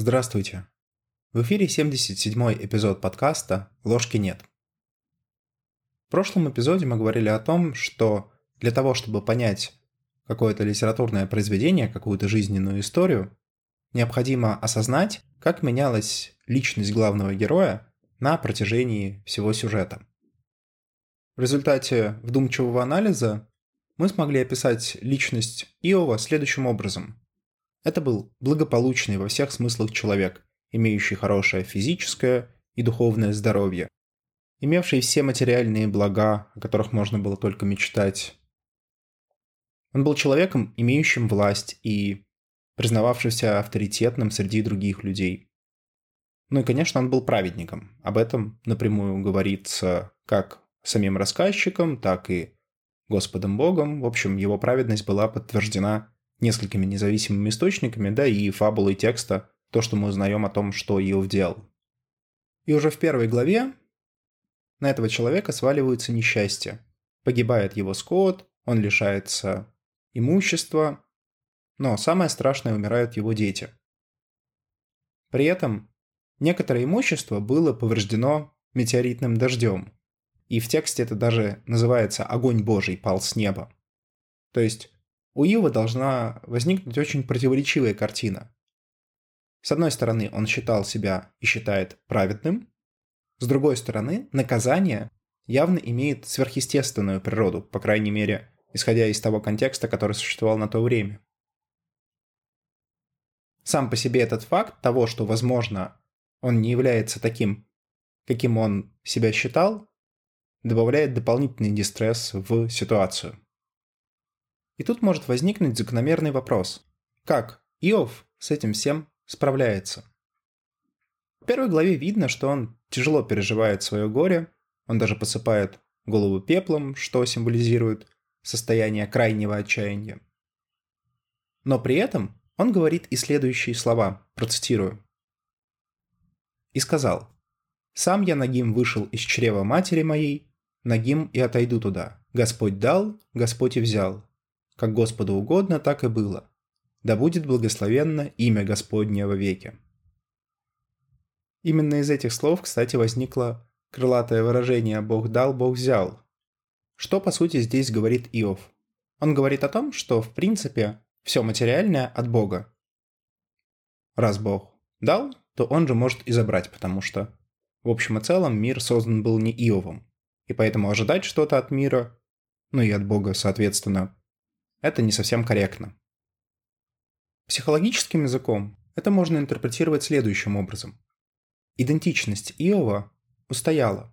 Здравствуйте. В эфире 77-й эпизод подкаста «Ложки нет». В прошлом эпизоде мы говорили о том, что для того, чтобы понять какое-то литературное произведение, какую-то жизненную историю, необходимо осознать, как менялась личность главного героя на протяжении всего сюжета. В результате вдумчивого анализа мы смогли описать личность Иова следующим образом. Это был благополучный во всех смыслах человек, имеющий хорошее физическое и духовное здоровье, имевший все материальные блага, о которых можно было только мечтать. Он был человеком, имеющим власть и признававшимся авторитетным среди других людей. Ну и, конечно, он был праведником. Об этом напрямую говорится как самим рассказчиком, так и Господом Богом. В общем, его праведность была подтверждена несколькими независимыми источниками, да и фабулой текста, то, что мы узнаем о том, что Иов делал. И уже в первой главе на этого человека сваливаются несчастья. Погибает его скот, он лишается имущества, но самое страшное умирают его дети. При этом некоторое имущество было повреждено метеоритным дождем, и в тексте это даже называется «огонь Божий пал с неба». То есть у Ива должна возникнуть очень противоречивая картина. С одной стороны, он считал себя и считает праведным, с другой стороны, наказание явно имеет сверхъестественную природу, по крайней мере, исходя из того контекста, который существовал на то время. Сам по себе этот факт того, что, возможно, он не является таким, каким он себя считал, добавляет дополнительный дистресс в ситуацию. И тут может возникнуть закономерный вопрос. Как Иов с этим всем справляется? В первой главе видно, что он тяжело переживает свое горе, он даже посыпает голову пеплом, что символизирует состояние крайнего отчаяния. Но при этом он говорит и следующие слова, процитирую. «И сказал, «Сам я нагим вышел из чрева матери моей, нагим и отойду туда. Господь дал, Господь и взял. Как Господу угодно, так и было. Да будет благословенно имя Господне во веки. Именно из этих слов, кстати, возникло крылатое выражение «Бог дал, Бог взял». Что, по сути, здесь говорит Иов? Он говорит о том, что, в принципе, все материальное от Бога. Раз Бог дал, то он же может и забрать, потому что, в общем и целом, мир создан был не Иовом. И поэтому ожидать что-то от мира, ну и от Бога, соответственно, это не совсем корректно. Психологическим языком это можно интерпретировать следующим образом. Идентичность Иова устояла.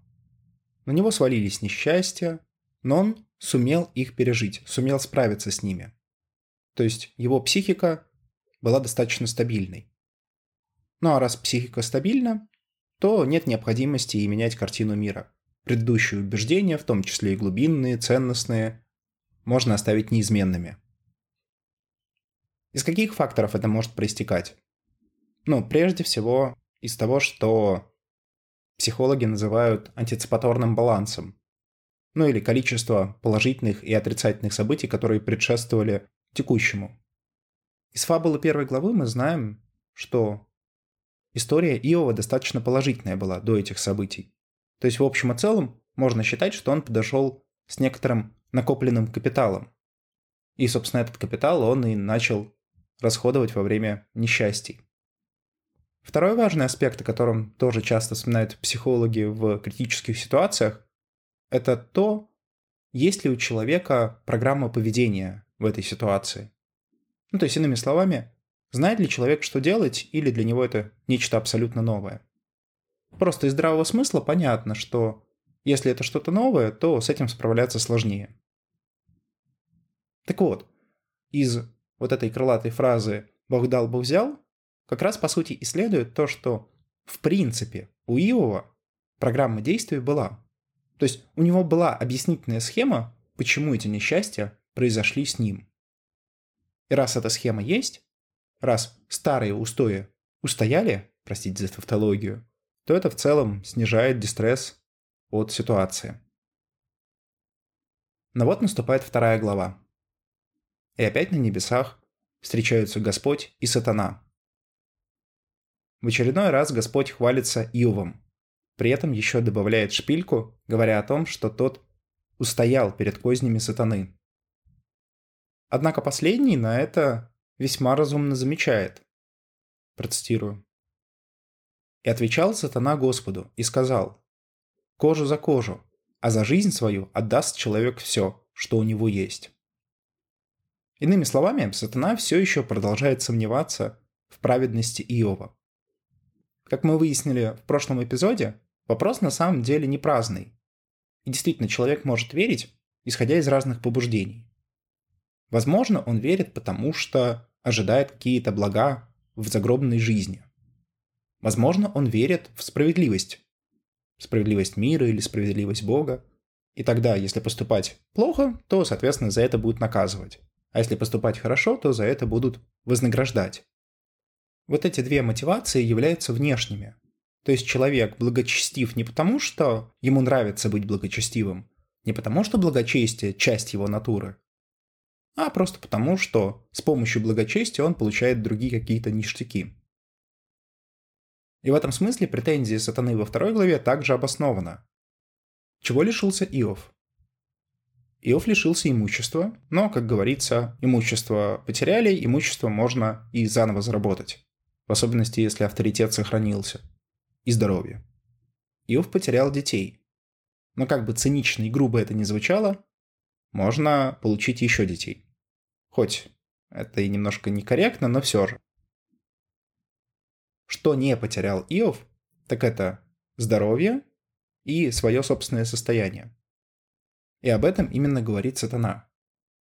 На него свалились несчастья, но он сумел их пережить, сумел справиться с ними. То есть его психика была достаточно стабильной. Ну а раз психика стабильна, то нет необходимости и менять картину мира. Предыдущие убеждения, в том числе и глубинные, ценностные, можно оставить неизменными. Из каких факторов это может проистекать? Ну, прежде всего, из того, что психологи называют антиципаторным балансом. Ну или количество положительных и отрицательных событий, которые предшествовали текущему. Из фабулы первой главы мы знаем, что история Иова достаточно положительная была до этих событий. То есть в общем и целом можно считать, что он подошел с некоторым накопленным капиталом. И, собственно, этот капитал он и начал расходовать во время несчастий. Второй важный аспект, о котором тоже часто вспоминают психологи в критических ситуациях, это то, есть ли у человека программа поведения в этой ситуации. Ну, то есть, иными словами, знает ли человек, что делать, или для него это нечто абсолютно новое. Просто из здравого смысла понятно, что если это что-то новое, то с этим справляться сложнее. Так вот, из вот этой крылатой фразы «Бог дал, Бог взял» как раз по сути и следует то, что в принципе у Иова программа действий была. То есть у него была объяснительная схема, почему эти несчастья произошли с ним. И раз эта схема есть, раз старые устои устояли, простите за тавтологию, то это в целом снижает дистресс от ситуации. Но вот наступает вторая глава. И опять на небесах встречаются Господь и сатана. в очередной раз Господь хвалится Иовом. При этом еще добавляет шпильку, говоря о том, что тот устоял перед кознями сатаны. Однако последний на это весьма разумно замечает. Процитирую. «И отвечал сатана Господу и сказал, «Кожу за кожу, а за жизнь свою отдаст человек все, что у него есть». Иными словами, сатана все еще продолжает сомневаться в праведности Иова. Как мы выяснили в прошлом эпизоде, вопрос на самом деле не праздный. И действительно, человек может верить, исходя из разных побуждений. Возможно, он верит, потому что ожидает какие-то блага в загробной жизни. Возможно, он верит в справедливость. Справедливость мира или справедливость Бога. И тогда, если поступать плохо, то, соответственно, за это будут наказывать. А если поступать хорошо, то за это будут вознаграждать. Вот эти две мотивации являются внешними. То есть человек благочестив не потому, что ему нравится быть благочестивым, не потому, что благочестие – часть его натуры, а просто потому, что с помощью благочестия он получает другие какие-то ништяки. И в этом смысле претензии сатаны во второй главе также обоснованы. Чего лишился Иов? Иов лишился имущества, но, как говорится, имущество потеряли, имущество можно и заново заработать. В особенности, если авторитет сохранился. И здоровье. Иов потерял детей. Но как бы цинично и грубо это ни звучало, можно получить еще детей. Хоть это и немножко некорректно, но все же. Что не потерял Иов, так это здоровье и свое собственное состояние. И об этом именно говорит сатана.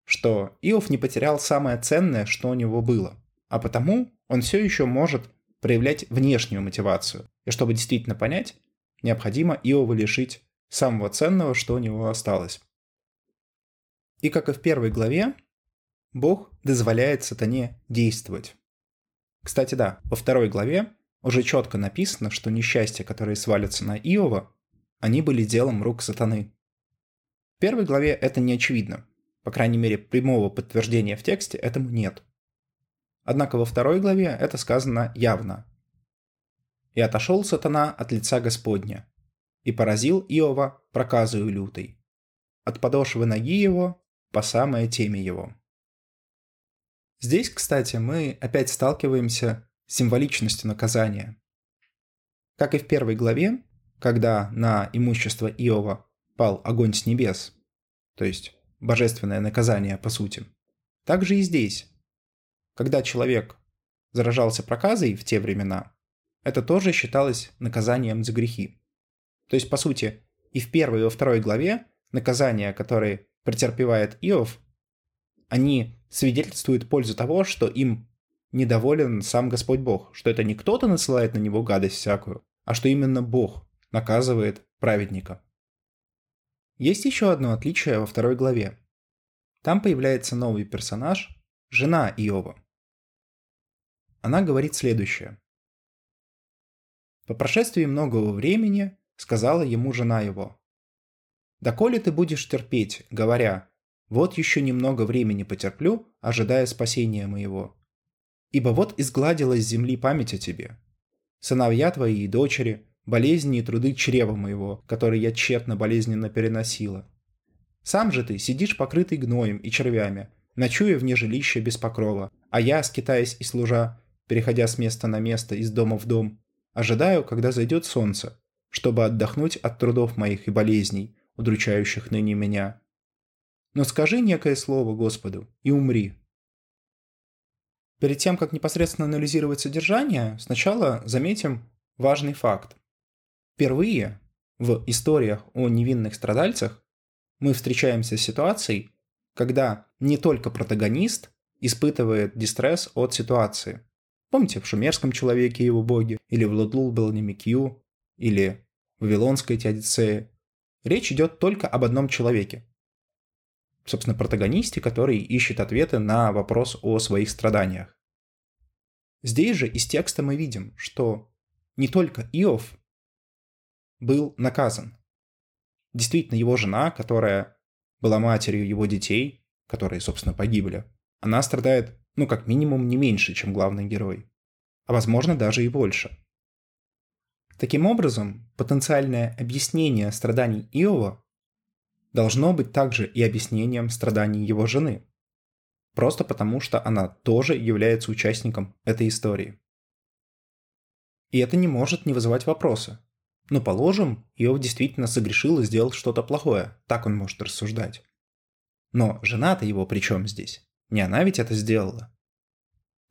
Что Иов не потерял самое ценное, что у него было. А потому он все еще может проявлять внешнюю мотивацию. И чтобы действительно понять, необходимо Иова лишить самого ценного, что у него осталось. И как и в первой главе, Бог дозволяет сатане действовать. Кстати, да, во второй главе уже четко написано, что несчастья, которые свалятся на Иова, они были делом рук сатаны. В первой главе это не очевидно. По крайней мере, прямого подтверждения в тексте этому нет. Однако во второй главе это сказано явно. «И отошел сатана от лица Господня, и поразил Иова проказую лютой, от подошвы ноги его по самое теме его». Здесь, кстати, мы опять сталкиваемся с символичностью наказания. Как и в первой главе, когда на имущество Иова пал огонь с небес, то есть божественное наказание по сути, так же и здесь. Когда человек заражался проказой в те времена, это тоже считалось наказанием за грехи. То есть, по сути, и в первой, и во второй главе наказания, которые претерпевает Иов, они свидетельствуют пользу того, что им недоволен сам Господь Бог, что это не кто-то насылает на него гадость всякую, а что именно Бог наказывает праведника. Есть еще одно отличие во второй главе. Там появляется новый персонаж, жена Иова. Она говорит следующее. По прошествии многого времени сказала ему жена его, «Доколе ты будешь терпеть, говоря, вот еще немного времени потерплю, ожидая спасения моего. Ибо вот изгладилась с земли память о тебе. Сыновья твои и дочери, болезни и труды чрева моего, которые я тщетно болезненно переносила. Сам же ты сидишь покрытый гноем и червями, ночуя вне жилища без покрова, а я, скитаясь и служа, переходя с места на место, из дома в дом, ожидаю, когда зайдет солнце, чтобы отдохнуть от трудов моих и болезней, удручающих ныне меня, но скажи некое слово Господу и умри. Перед тем, как непосредственно анализировать содержание, сначала заметим важный факт. Впервые в историях о невинных страдальцах мы встречаемся с ситуацией, когда не только протагонист испытывает дистресс от ситуации. Помните, в «Шумерском человеке» его боги, или в «Лудлул Белнимикью», или в «Вавилонской Теодицее». Речь идет только об одном человеке, собственно, протагонисте, который ищет ответы на вопрос о своих страданиях. Здесь же из текста мы видим, что не только Иов был наказан. Действительно, его жена, которая была матерью его детей, которые, собственно, погибли, она страдает, ну, как минимум, не меньше, чем главный герой. А возможно, даже и больше. Таким образом, потенциальное объяснение страданий Иова должно быть также и объяснением страданий его жены. Просто потому, что она тоже является участником этой истории. И это не может не вызывать вопроса. Но положим, Иов действительно согрешил и сделал что-то плохое. Так он может рассуждать. Но жена-то его при чем здесь? Не она ведь это сделала.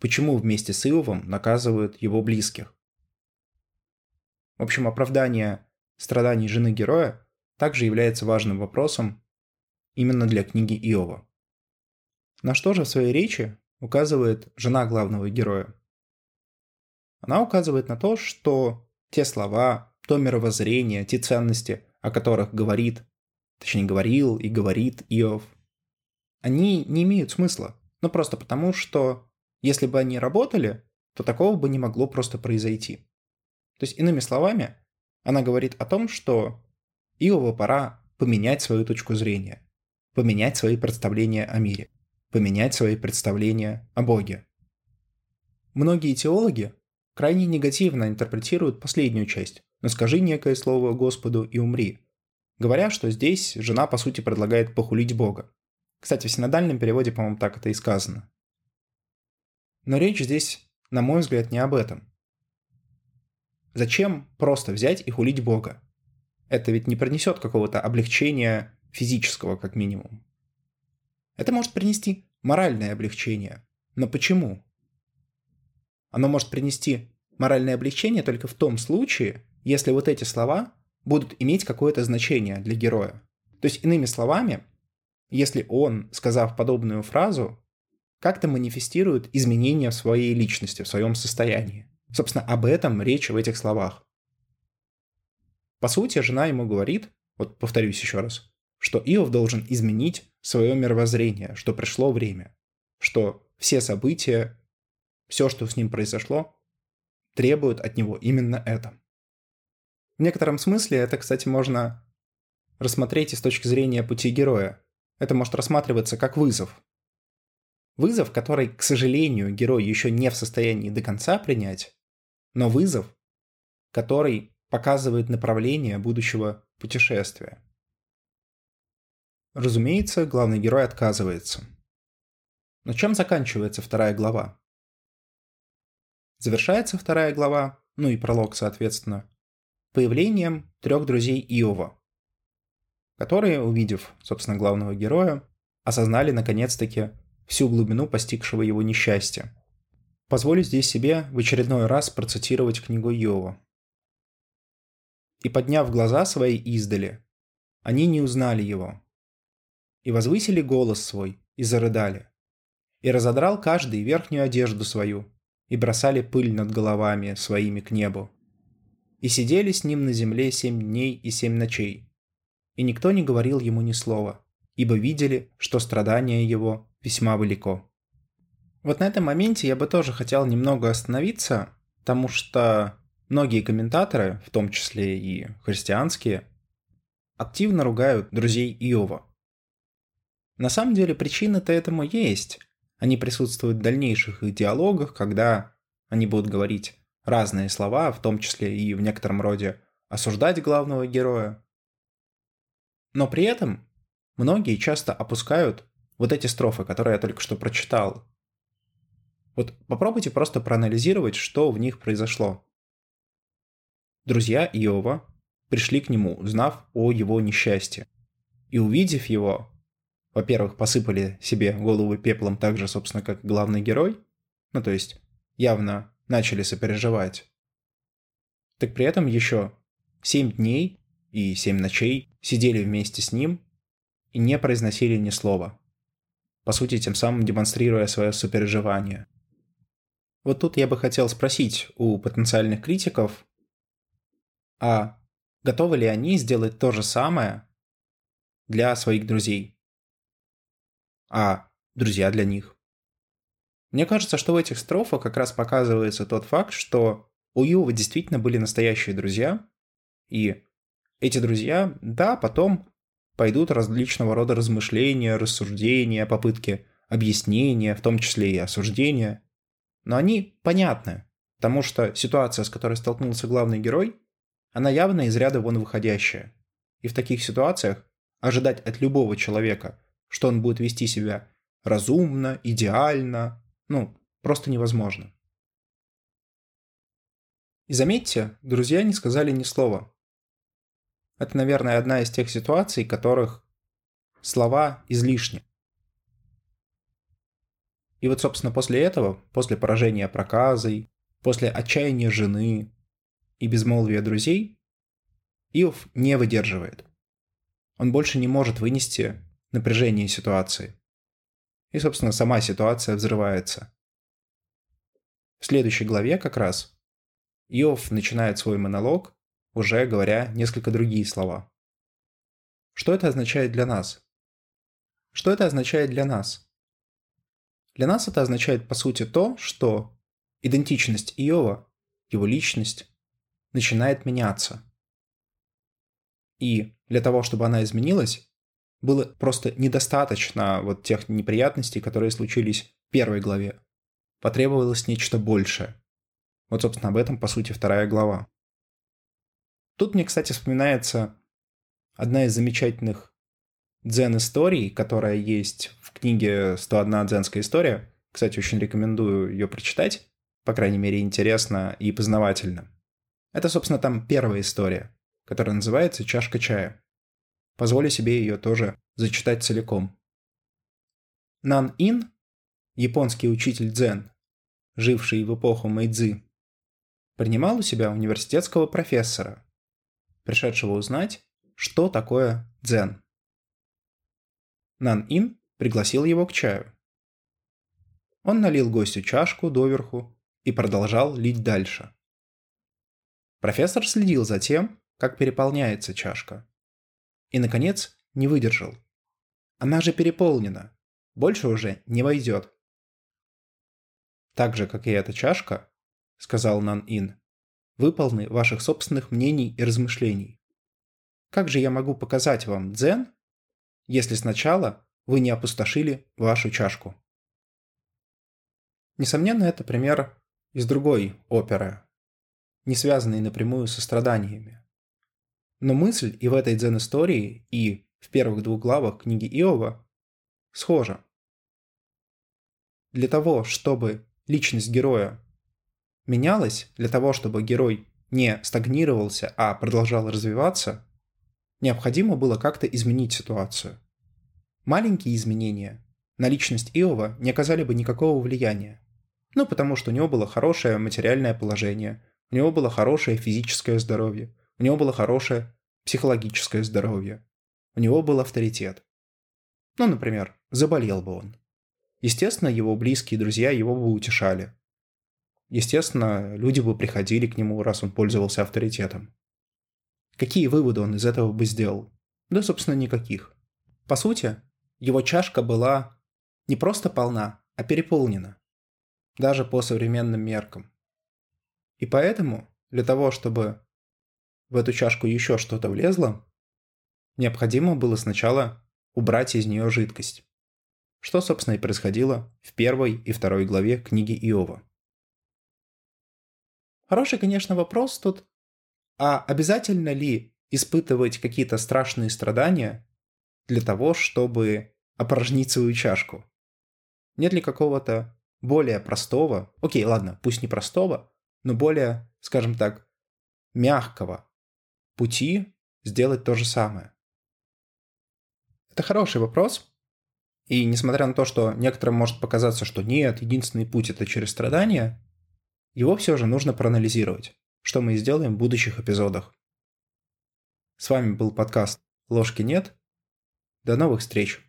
Почему вместе с Иовом наказывают его близких? В общем, оправдание страданий жены героя также является важным вопросом именно для книги Иова. На что же в своей речи указывает жена главного героя? Она указывает на то, что те слова, то мировоззрение, те ценности, о которых говорит, точнее говорил и говорит Иов, они не имеют смысла. Ну просто потому, что если бы они работали, то такого бы не могло просто произойти. То есть, иными словами, она говорит о том, что Иову пора поменять свою точку зрения, поменять свои представления о мире, поменять свои представления о Боге. Многие теологи крайне негативно интерпретируют последнюю часть «но скажи некое слово Господу и умри», говоря, что здесь жена по сути предлагает похулить Бога. Кстати, в синодальном переводе, по-моему, так это и сказано. Но речь здесь, на мой взгляд, не об этом. Зачем просто взять и хулить Бога? Это ведь не принесет какого-то облегчения физического, как минимум. Это может принести моральное облегчение. Но почему? Оно может принести моральное облегчение только в том случае, если вот эти слова будут иметь какое-то значение для героя. То есть, иными словами, если он, сказав подобную фразу, как-то манифестирует изменения в своей личности, в своем состоянии. Собственно, об этом речь в этих словах. По сути, жена ему говорит, вот повторюсь еще раз, что Иов должен изменить свое мировоззрение, что пришло время, что все события, все, что с ним произошло, требуют от него именно это. В некотором смысле это, кстати, можно рассмотреть и с точки зрения пути героя. Это может рассматриваться как вызов. Вызов, который, к сожалению, герой еще не в состоянии до конца принять, но вызов, который показывает направление будущего путешествия. Разумеется, главный герой отказывается. Но чем заканчивается вторая глава? Завершается вторая глава, ну и пролог, соответственно, появлением трех друзей Иова, которые, увидев, собственно, главного героя, осознали наконец-таки всю глубину постигшего его несчастья. Позволю здесь себе в очередной раз процитировать книгу Иова. «И подняв глаза свои издали, они не узнали его. И возвысили голос свой, и зарыдали. И разодрал каждый верхнюю одежду свою, и бросали пыль над головами своими к небу. И сидели с ним на земле семь дней и семь ночей. И никто не говорил ему ни слова, ибо видели, что страдание его весьма велико. Вот на этом моменте я бы тоже хотел немного остановиться, потому что многие комментаторы, в том числе и христианские, активно ругают друзей Иова. На самом деле причины-то этому есть. Они присутствуют в дальнейших их диалогах, когда они будут говорить разные слова, в том числе и в некотором роде осуждать главного героя. Но при этом многие часто опускают вот эти строфы, которые я только что прочитал. Вот попробуйте просто проанализировать, что в них произошло. Друзья Иова пришли к нему, узнав о его несчастье. И увидев его, во-первых, посыпали себе голову пеплом так же, собственно, как главный герой, ну то есть явно начали сопереживать. Так при этом еще семь дней и семь ночей сидели вместе с ним и не произносили ни слова. По сути, тем самым демонстрируя свое сопереживание. Вот тут я бы хотел спросить у потенциальных критиков, а готовы ли они сделать то же самое для своих друзей? а друзья для них. Мне кажется, что в этих строфах как раз показывается тот факт, что у Юва действительно были настоящие друзья, и эти друзья, да, потом пойдут различного рода размышления, рассуждения, попытки объяснения, в том числе и осуждения. Но они понятны, потому что ситуация, с которой столкнулся главный герой, она явно из ряда вон выходящая. И в таких ситуациях ожидать от любого человека, что он будет вести себя разумно, идеально, ну, просто невозможно. И заметьте, друзья не сказали ни слова. Это, наверное, одна из тех ситуаций, в которых слова излишни. И вот, собственно, после этого, после поражения проказой, после отчаяния жены и безмолвия друзей, Иов не выдерживает. Он больше не может вынести напряжение ситуации. И, собственно, сама ситуация взрывается. В следующей главе как раз Иов начинает свой монолог, уже говоря несколько другие слова. Что это означает для нас? Что это означает для нас? Для нас это означает, по сути, то, что идентичность Иова, его личность, начинает меняться. И для того, чтобы она изменилась, было просто недостаточно вот тех неприятностей, которые случились в первой главе. Потребовалось нечто большее. Вот, собственно, об этом, по сути, вторая глава. Тут мне, кстати, вспоминается одна из замечательных дзен-историй, которая есть в книге «101 дзенская история». Кстати, очень рекомендую ее прочитать. По крайней мере, интересно и познавательно. Это, собственно, там первая история, которая называется «Чашка чая». Позволю себе ее тоже зачитать целиком. Нан Ин, японский учитель дзен, живший в эпоху Мэйдзи, принимал у себя университетского профессора, пришедшего узнать, что такое дзен. Нан Ин пригласил его к чаю. Он налил гостю чашку доверху и продолжал лить дальше. Профессор следил за тем, как переполняется чашка. И, наконец, не выдержал. Она же переполнена. Больше уже не войдет. Так же, как и эта чашка, — сказал Нан Ин, — вы полны ваших собственных мнений и размышлений. Как же я могу показать вам дзен, если сначала вы не опустошили вашу чашку? Несомненно, это пример из другой оперы, не связанной напрямую со страданиями. Но мысль и в этой дзен-истории, и в первых двух главах книги Иова схожа. Для того, чтобы личность героя менялась для того, чтобы герой не стагнировался, а продолжал развиваться, необходимо было как-то изменить ситуацию. Маленькие изменения на личность Иова не оказали бы никакого влияния. Ну, потому что у него было хорошее материальное положение, у него было хорошее физическое здоровье, у него было хорошее психологическое здоровье, у него был авторитет. Ну, например, заболел бы он. Естественно, его близкие друзья его бы утешали. Естественно, люди бы приходили к нему, раз он пользовался авторитетом. Какие выводы он из этого бы сделал? Да, собственно, никаких. По сути, его чашка была не просто полна, а переполнена. Даже по современным меркам. И поэтому, для того, чтобы в эту чашку еще что-то влезло, необходимо было сначала убрать из нее жидкость. Что, собственно, и происходило в первой и второй главе книги Иова. Хороший, конечно, вопрос тут. А обязательно ли испытывать какие-то страшные страдания для того, чтобы опорожнить свою чашку? Нет ли какого-то более простого, окей, ладно, пусть не простого, но более, скажем так, мягкого пути сделать то же самое? Это хороший вопрос. И несмотря на то, что некоторым может показаться, что нет, единственный путь это через страдания, его все же нужно проанализировать, что мы и сделаем в будущих эпизодах. С вами был подкаст «Ложки нет». До новых встреч!